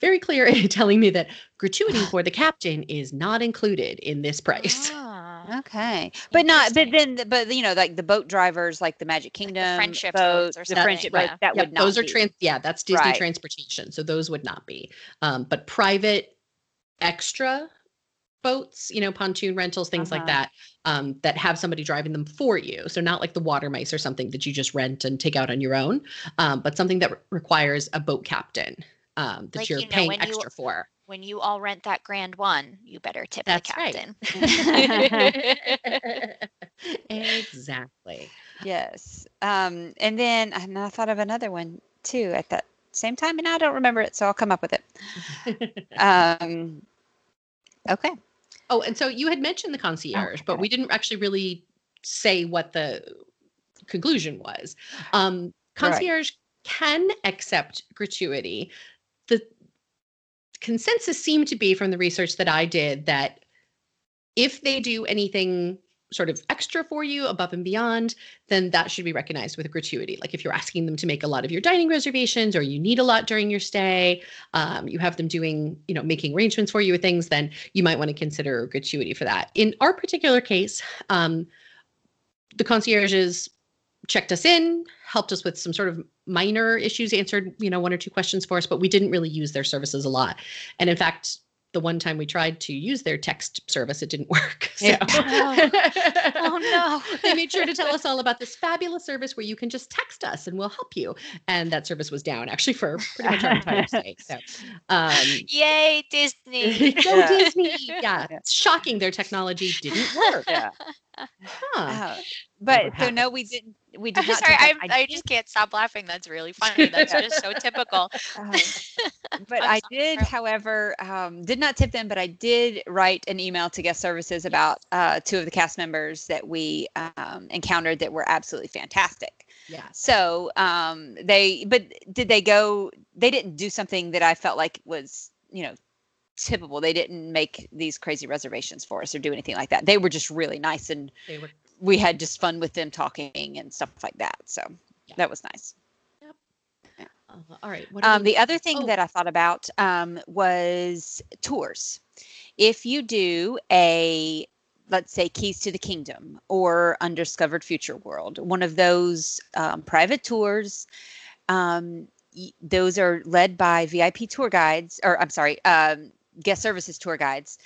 [SPEAKER 1] very clear in telling me that gratuity for the captain is not included in this price.
[SPEAKER 3] Ah,
[SPEAKER 2] Okay, but not. But then, but you know, like the boat drivers, like the Magic Kingdom
[SPEAKER 3] friendship
[SPEAKER 2] boats,
[SPEAKER 3] boats or
[SPEAKER 2] the
[SPEAKER 3] something,
[SPEAKER 2] friendship
[SPEAKER 3] yeah.
[SPEAKER 2] boats, that
[SPEAKER 1] Yep,
[SPEAKER 2] would not.
[SPEAKER 1] those are
[SPEAKER 2] be.
[SPEAKER 1] trans. Yeah, that's Disney
[SPEAKER 2] Right.
[SPEAKER 1] transportation. So those would not be. Um, but private extra boats, you know, pontoon rentals, things like
[SPEAKER 2] Uh-huh.
[SPEAKER 1] that, um, that have somebody driving them for you. So not like the water mice or something that you just rent and take out on your own, um, but something that re- requires a boat captain um, that
[SPEAKER 3] Like,
[SPEAKER 1] you're
[SPEAKER 3] you know,
[SPEAKER 1] paying
[SPEAKER 3] when you-
[SPEAKER 1] extra for.
[SPEAKER 3] When you all rent that grand one, you better tip
[SPEAKER 1] That's
[SPEAKER 3] the
[SPEAKER 1] right.
[SPEAKER 3] captain.
[SPEAKER 1] exactly.
[SPEAKER 2] Yes. Um, and then and I thought of another one too at that same time, and I don't remember it, so I'll come up with it. Um, okay.
[SPEAKER 1] oh, and so you had mentioned the concierge, but we didn't actually really say what the conclusion was. Um, concierge can accept gratuity. The consensus seemed to be from the research that I did that if they do anything sort of extra for you above and beyond, then that should be recognized with a gratuity. Like if you're asking them to make a lot of your dining reservations or you need a lot during your stay, um, you have them doing, you know, making arrangements for you with things, then you might want to consider a gratuity for that. In our particular case, um, the concierges checked us in, helped us with some sort of minor issues, answered, you know, one or two questions for us, but we didn't really use their services a lot. And in fact, the one time we tried to use their text service, it didn't work. So.
[SPEAKER 2] Yeah.
[SPEAKER 3] Oh no.
[SPEAKER 1] they made sure to tell us all about this fabulous service where you can just text us and we'll help you. And that service was down actually for pretty much our entire stay. So, um,
[SPEAKER 3] Yay, Disney.
[SPEAKER 1] go
[SPEAKER 2] Yeah.
[SPEAKER 1] Disney! Yeah,
[SPEAKER 2] Yeah.
[SPEAKER 1] it's shocking their technology didn't work.
[SPEAKER 2] Yeah.
[SPEAKER 1] Huh.
[SPEAKER 2] Uh, but so no, we didn't. We did
[SPEAKER 3] I'm
[SPEAKER 2] not.
[SPEAKER 3] sorry, I. I just can't stop laughing. That's really funny. That's just so typical.
[SPEAKER 2] Um, but I did, however, um, did not tip them, but I did write an email to guest services about uh, two of the cast members that we um, encountered that were absolutely fantastic.
[SPEAKER 1] Yeah.
[SPEAKER 2] So um, they, but did they go? They didn't do something that I felt like was, you know, typical. They didn't make these crazy reservations for us or do anything like that. They were just really nice, and
[SPEAKER 1] They were
[SPEAKER 2] we had just fun with them talking and stuff like that. So
[SPEAKER 1] Yeah.
[SPEAKER 2] that was nice.
[SPEAKER 1] uh, all right.
[SPEAKER 2] Um, the other thing
[SPEAKER 1] oh.
[SPEAKER 2] that I thought about um, was tours. If you do a, let's say, Keys to the Kingdom or Undiscovered Future World, one of those um, private tours, um, those are led by VIP tour guides, or I'm sorry, um, guest services tour guides,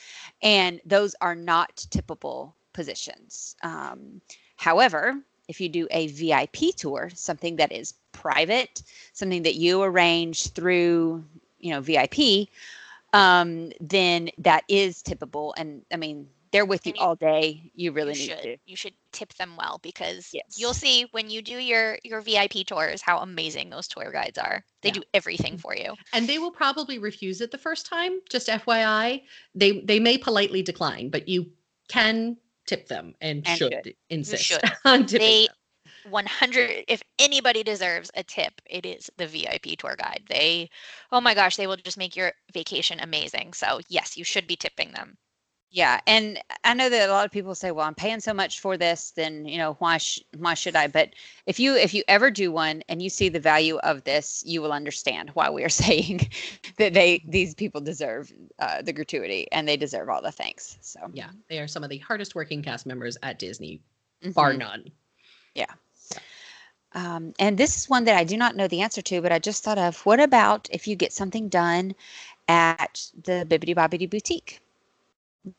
[SPEAKER 2] and those are not tippable positions. Um, however, if you do a VIP tour, something that is private, something that you arrange through, you know, VIP, um, then that is tippable. And I mean, they're with you
[SPEAKER 3] And you-
[SPEAKER 2] all day. You really
[SPEAKER 3] you
[SPEAKER 2] need
[SPEAKER 3] should
[SPEAKER 2] to.
[SPEAKER 3] you should tip them well because
[SPEAKER 2] Yes.
[SPEAKER 3] you'll see when you do your your VIP tours how amazing those tour guides are. They
[SPEAKER 1] Yeah.
[SPEAKER 3] do everything for you.
[SPEAKER 1] and they will probably refuse it the first time. Just FYI, they they may politely decline, but you can tip them and,
[SPEAKER 2] And
[SPEAKER 1] should,
[SPEAKER 2] should.
[SPEAKER 1] insist
[SPEAKER 3] should.
[SPEAKER 1] on tipping
[SPEAKER 3] They
[SPEAKER 1] them.
[SPEAKER 3] 100 if anybody deserves a tip, it is the VIP tour guide. They oh my gosh, they will just make your vacation amazing. So, yes, you should be tipping them.
[SPEAKER 2] Yeah, and I know that a lot of people say, "Well, I'm paying so much for this, then you know why sh- why should I?" But if you if you ever do one and you see the value of this, you will understand why we are saying that they these people deserve uh, the gratuity and they deserve all the thanks. So
[SPEAKER 1] Yeah, they are some of the hardest working cast members at Disney, bar
[SPEAKER 2] Mhm.
[SPEAKER 1] none. Yeah.
[SPEAKER 2] Um, and this is one that I do not know the answer to, but I just thought of. What about if you get something done at the Bibbidi Bobbidi Boutique?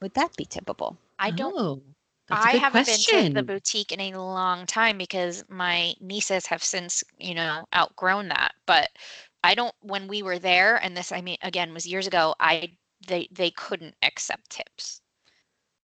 [SPEAKER 2] Would that be tippable?
[SPEAKER 3] I don't
[SPEAKER 1] Oh, that's a
[SPEAKER 3] I
[SPEAKER 1] good
[SPEAKER 3] haven't been to the boutique in a long time because my nieces have since, you know, outgrown that. But I don't when we were there, and this I mean again was years ago, I they they couldn't accept tips.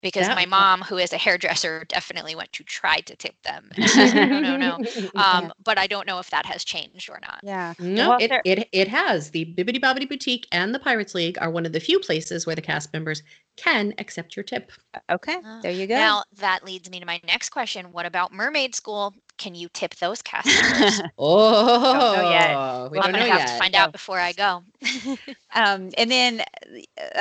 [SPEAKER 3] Because
[SPEAKER 1] That-
[SPEAKER 3] my mom, who is a hairdresser, definitely went to try to tip them. And she said, no, no, no. Um, but I don't know if that has changed or not.
[SPEAKER 2] Yeah.
[SPEAKER 1] No,
[SPEAKER 2] Well,
[SPEAKER 1] it,
[SPEAKER 2] there-
[SPEAKER 1] it it has. The Bibbidi Bobbidi Boutique and the Pirates League are one of the few places where the cast members can accept your tip.
[SPEAKER 2] Okay.
[SPEAKER 3] Ah,
[SPEAKER 2] There you go.
[SPEAKER 3] Now that leads me to my next question. What about mermaid school? Can you tip those cast members?
[SPEAKER 1] Oh,
[SPEAKER 2] yet.
[SPEAKER 1] we
[SPEAKER 3] I'm
[SPEAKER 1] don't
[SPEAKER 3] gonna have
[SPEAKER 1] yet.
[SPEAKER 3] to find
[SPEAKER 2] No.
[SPEAKER 3] out before I go.
[SPEAKER 2] Um, and then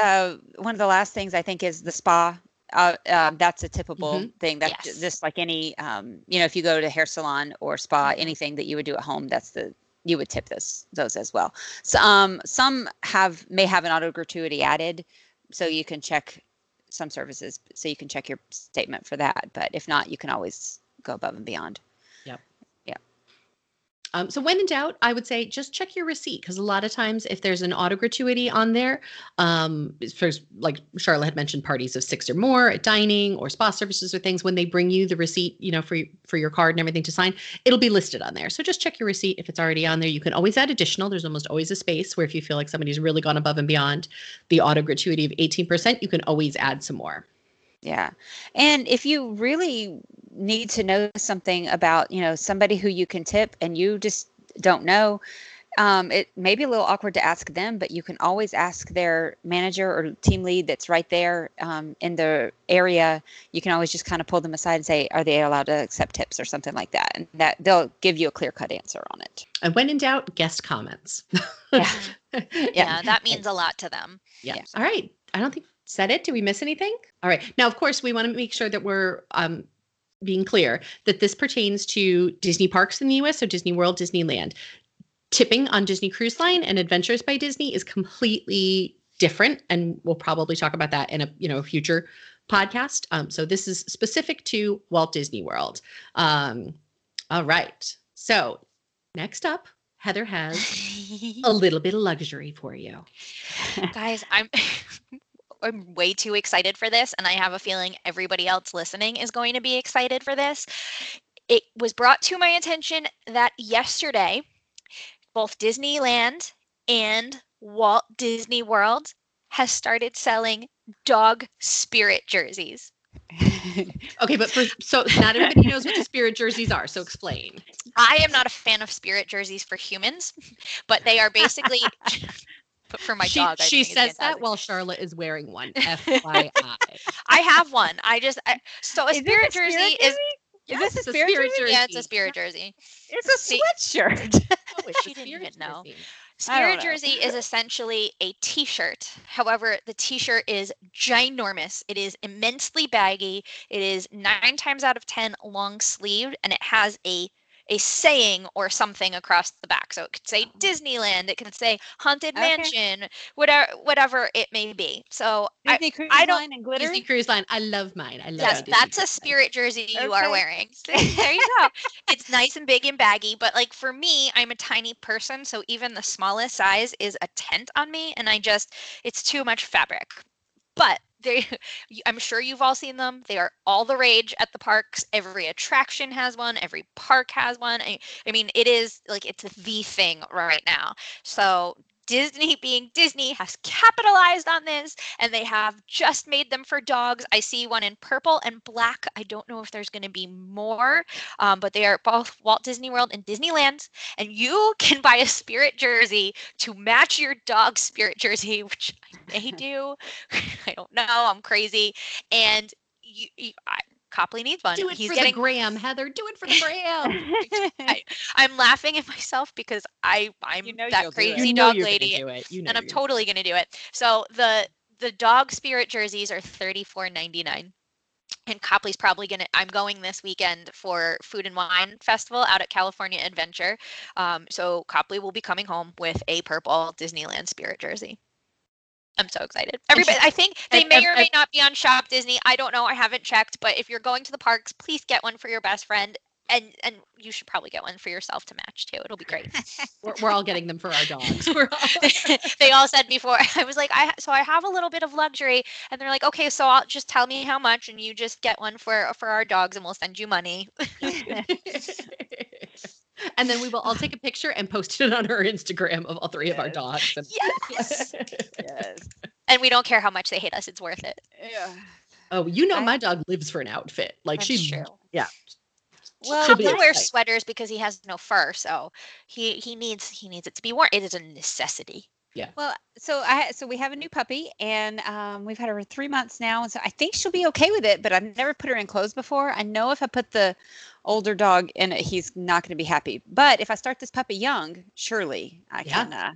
[SPEAKER 2] uh, one of the last things I think is the spa. Uh, um, that's a tippable thing. That's
[SPEAKER 3] Yes.
[SPEAKER 2] just like any, um, you know, if you go to hair salon or spa,
[SPEAKER 3] Mhm.
[SPEAKER 2] anything that you would do at home, that's the you would tip those those as well. So um, some have may have an auto gratuity added, so you can check some services, so you can check your statement for that. But if not, you can always go above and beyond.
[SPEAKER 1] Um, so when in doubt, I would say just check your receipt because a lot of times if there's an auto gratuity on there, um, for like Charla had mentioned, parties of six or more at dining or spa services or things, when they bring you the receipt, you know, for for your card and everything to sign, it'll be listed on there. So just check your receipt if it's already on there. You can always add additional. There's almost always a space where if you feel like somebody's really gone above and beyond the auto gratuity of 18%, you can always add some more.
[SPEAKER 2] Yeah. And if you really need to know something about, you know, somebody who you can tip and you just don't know, um, it may be a little awkward to ask them, but you can always ask their manager or team lead that's right there um, in the area. You can always just kind of pull them aside and say, "Are they allowed to accept tips or something like that?" And that they'll give you a clear cut answer on it.
[SPEAKER 1] And when in doubt, guest comments.
[SPEAKER 2] Yeah.
[SPEAKER 3] Yeah, that means a lot to them.
[SPEAKER 1] Yeah.
[SPEAKER 2] Yeah.
[SPEAKER 1] All right. I don't think said it. Did we miss anything? All right. Now, of course, we want to make sure that we're um, being clear that this pertains to Disney parks in the US, so Disney World, Disneyland. Tipping on Disney Cruise Line and Adventures by Disney is completely different, and we'll probably talk about that in a you know future podcast. Um, so this is specific to Walt Disney World. Um, all right. So next up, Heather has a little bit of luxury for you.
[SPEAKER 3] Guys, I'm I'm way too excited for this, and I have a feeling everybody else listening is going to be excited for this. It was brought to my attention that yesterday, both Disneyland and Walt Disney World has started selling dog spirit jerseys.
[SPEAKER 1] Okay, but for so not everybody knows what the spirit jerseys are. So explain.
[SPEAKER 3] I am not a fan of spirit jerseys for humans, but they are basically but for my
[SPEAKER 1] she,
[SPEAKER 3] dog. I
[SPEAKER 1] she says that while Charla is wearing one. FYI.
[SPEAKER 3] I have one. I just I, so a
[SPEAKER 2] Is
[SPEAKER 3] spirit jersey is
[SPEAKER 2] Is
[SPEAKER 1] Yes,
[SPEAKER 2] this
[SPEAKER 1] it's
[SPEAKER 2] a spirit,
[SPEAKER 1] spirit
[SPEAKER 2] jersey?
[SPEAKER 3] yeah, it's a spirit jersey.
[SPEAKER 2] It's a sweatshirt.
[SPEAKER 1] Oh, it's
[SPEAKER 3] She didn't
[SPEAKER 1] spirit
[SPEAKER 3] even know.
[SPEAKER 1] jersey.
[SPEAKER 3] Spirit jersey is essentially a t-shirt. However, the t-shirt is ginormous. It is immensely baggy. It is 9 times out of 10 long sleeved and it has a a saying or something across the back. So it could say oh. Disneyland, it can say Haunted
[SPEAKER 2] Okay.
[SPEAKER 3] Mansion, whatever whatever it may be. So I,
[SPEAKER 2] Disney Cruise
[SPEAKER 3] I don't-
[SPEAKER 2] Line and glitter.
[SPEAKER 1] Disney Cruise Line. I love mine. I love it. Yes,
[SPEAKER 3] that's a spirit jersey you
[SPEAKER 2] Okay.
[SPEAKER 3] are wearing. See, there you go. it's nice and big and baggy, but like for me, I'm a tiny person, so even the smallest size is a tent on me, and I just it's too much fabric. But they, I'm sure you've all seen them. They are all the rage at the parks. Every attraction has one. Every park has one. I, I mean, it is like it's the thing right now. So Disney, being Disney, has capitalized on this and they have just made them for dogs. I see one in purple and black. I don't know if there's going to be more, um, but they are both Walt Disney World and Disneyland. And you can buy a spirit jersey to match your dog spirit jersey, which I may do. I don't know. I'm crazy. And you, you I, Copley needs one.
[SPEAKER 1] Do it
[SPEAKER 3] He's
[SPEAKER 1] for
[SPEAKER 3] getting
[SPEAKER 1] the gram, Heather. Do it for the gram.
[SPEAKER 3] I- I'm laughing at myself because I I'm
[SPEAKER 2] You know
[SPEAKER 3] that crazy
[SPEAKER 1] you
[SPEAKER 3] dog
[SPEAKER 1] you're
[SPEAKER 3] lady
[SPEAKER 1] do. You know
[SPEAKER 3] and I'm
[SPEAKER 1] you're-
[SPEAKER 3] totally gonna do it. So the the dog spirit jerseys are thirty four ninety nine. And Copley's probably gonna. I'm going this weekend for Food and Wine Festival out at California Adventure. Um, so Copley will be coming home with a purple Disneyland Spirit jersey. I'm so excited. Everybody, I think they may
[SPEAKER 1] um,
[SPEAKER 3] or may not be on Shop Disney. I don't know. I haven't checked. But if you're going to the parks, please get one for your best friend, and and you should probably get one for yourself to match too. It'll be great.
[SPEAKER 1] We're, we're all getting them for our dogs. All-
[SPEAKER 3] they all said before i was like i so i have a little bit of luxury and they're like okay so i'll just tell me how much and you just get one for for our dogs and we'll send you money
[SPEAKER 1] and then we will all take a picture and post it on our Instagram of all three of our dogs. And-
[SPEAKER 3] yes
[SPEAKER 2] yes.
[SPEAKER 3] and we don't care how much they hate us it's worth it
[SPEAKER 2] Yeah.
[SPEAKER 1] oh, you know,
[SPEAKER 2] I-
[SPEAKER 1] my dog lives for an outfit. Like
[SPEAKER 3] That's
[SPEAKER 1] she,
[SPEAKER 3] true.
[SPEAKER 1] yeah.
[SPEAKER 3] well he wears sweaters because he has no fur so he he needs he needs it to be worn it is a necessity
[SPEAKER 2] Well, so I so we have a new puppy, and um, we've had her for three months now, and so I think she'll be okay with it. But I've never put her in clothes before. I know if I put the older dog in it, he's not going to be happy. But if I start this puppy young, surely I
[SPEAKER 1] Yeah.
[SPEAKER 2] can uh,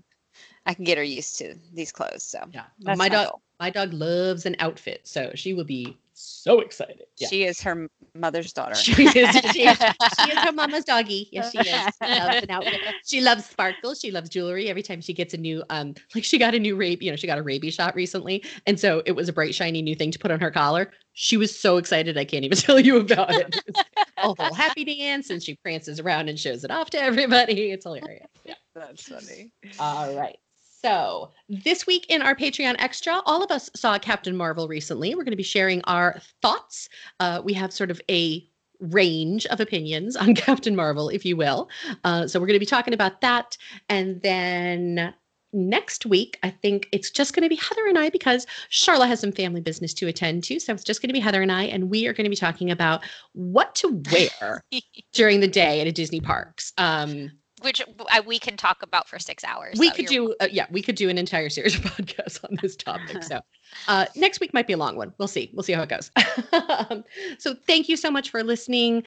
[SPEAKER 2] I can get her used to these clothes. So
[SPEAKER 1] Yeah.
[SPEAKER 2] that's
[SPEAKER 1] my dog,
[SPEAKER 2] goal.
[SPEAKER 1] my dog loves an outfit, so she will be so excited. Yeah.
[SPEAKER 2] She is her mother's daughter.
[SPEAKER 1] She is, she, is, she is her mama's doggy. Yes, she is. She loves an outfit. She loves sparkles. She loves jewelry. Every time she gets a new, um, like she got a new rape, you know, she got a rabies shot recently, and so it was a bright, shiny new thing to put on her collar. She was so excited, I can't even tell you about it. It a whole happy dance, and she prances around and shows it off to everybody. It's hilarious. Yeah.
[SPEAKER 2] That's funny.
[SPEAKER 1] All right. So, this week in our Patreon Extra, all of us saw Captain Marvel recently. We're going to be sharing our thoughts. Uh, we have sort of a range of opinions on Captain Marvel, if you will. Uh, so, we're going to be talking about that. And then next week, I think it's just going to be Heather and I because Charla has some family business to attend to. So, it's just going to be Heather and I, and we are going to be talking about what to wear during the day at a Disney parks. Um,
[SPEAKER 3] which we can talk about for six hours.
[SPEAKER 1] we
[SPEAKER 3] so
[SPEAKER 1] could do uh, yeah we could do an entire series of podcasts on this topic so uh, next week might be a long one. We'll see. We'll see how it goes. Um, so thank you so much for listening.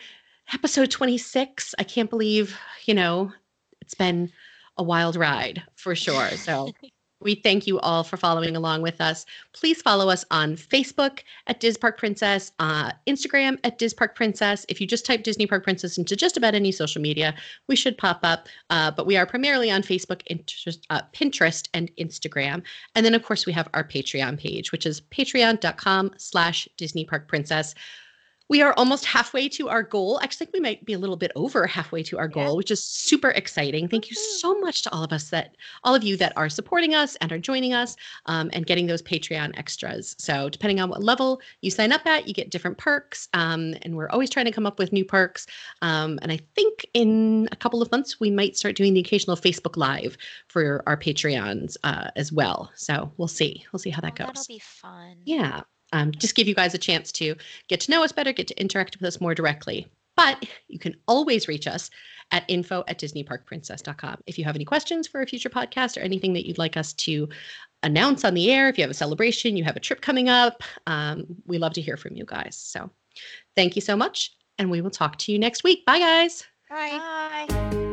[SPEAKER 1] Episode 26 i can't believe you know it's been a wild ride for sure so we thank you all for following along with us please follow us on facebook at diz park princess uh, instagram at diz park princess if you just type disney park princess into just about any social media we should pop up uh, but we are primarily on Facebook, interest, uh, Pinterest, and Instagram. And then, of course, we have our Patreon page, which is patreon.com slash Disney Park Princess. We are almost halfway to our goal. Actually, I think we might be a little bit over halfway to our goal,
[SPEAKER 2] Yeah.
[SPEAKER 1] which is super exciting. Thank you so much to all of us that all of you that are supporting us and are joining us um, and getting those Patreon extras. So, depending on what level you sign up at, you get different perks. Um, and we're always trying to come up with new perks. Um, and I think in a couple of months, we might start doing the occasional Facebook Live for our Patreons uh, as well. So we'll see. We'll see how that
[SPEAKER 3] Oh,
[SPEAKER 1] goes.
[SPEAKER 3] That'll be fun.
[SPEAKER 1] Yeah. Um, just give you guys a chance to get to know us better, get to interact with us more directly. But you can always reach us at info at disneyparkprincess.com. If you have any questions for a future podcast or anything that you'd like us to announce on the air, if you have a celebration, you have a trip coming up, um, we love to hear from you guys. So thank you so much. And we will talk to you next week. Bye, guys.
[SPEAKER 2] Bye.
[SPEAKER 3] Bye.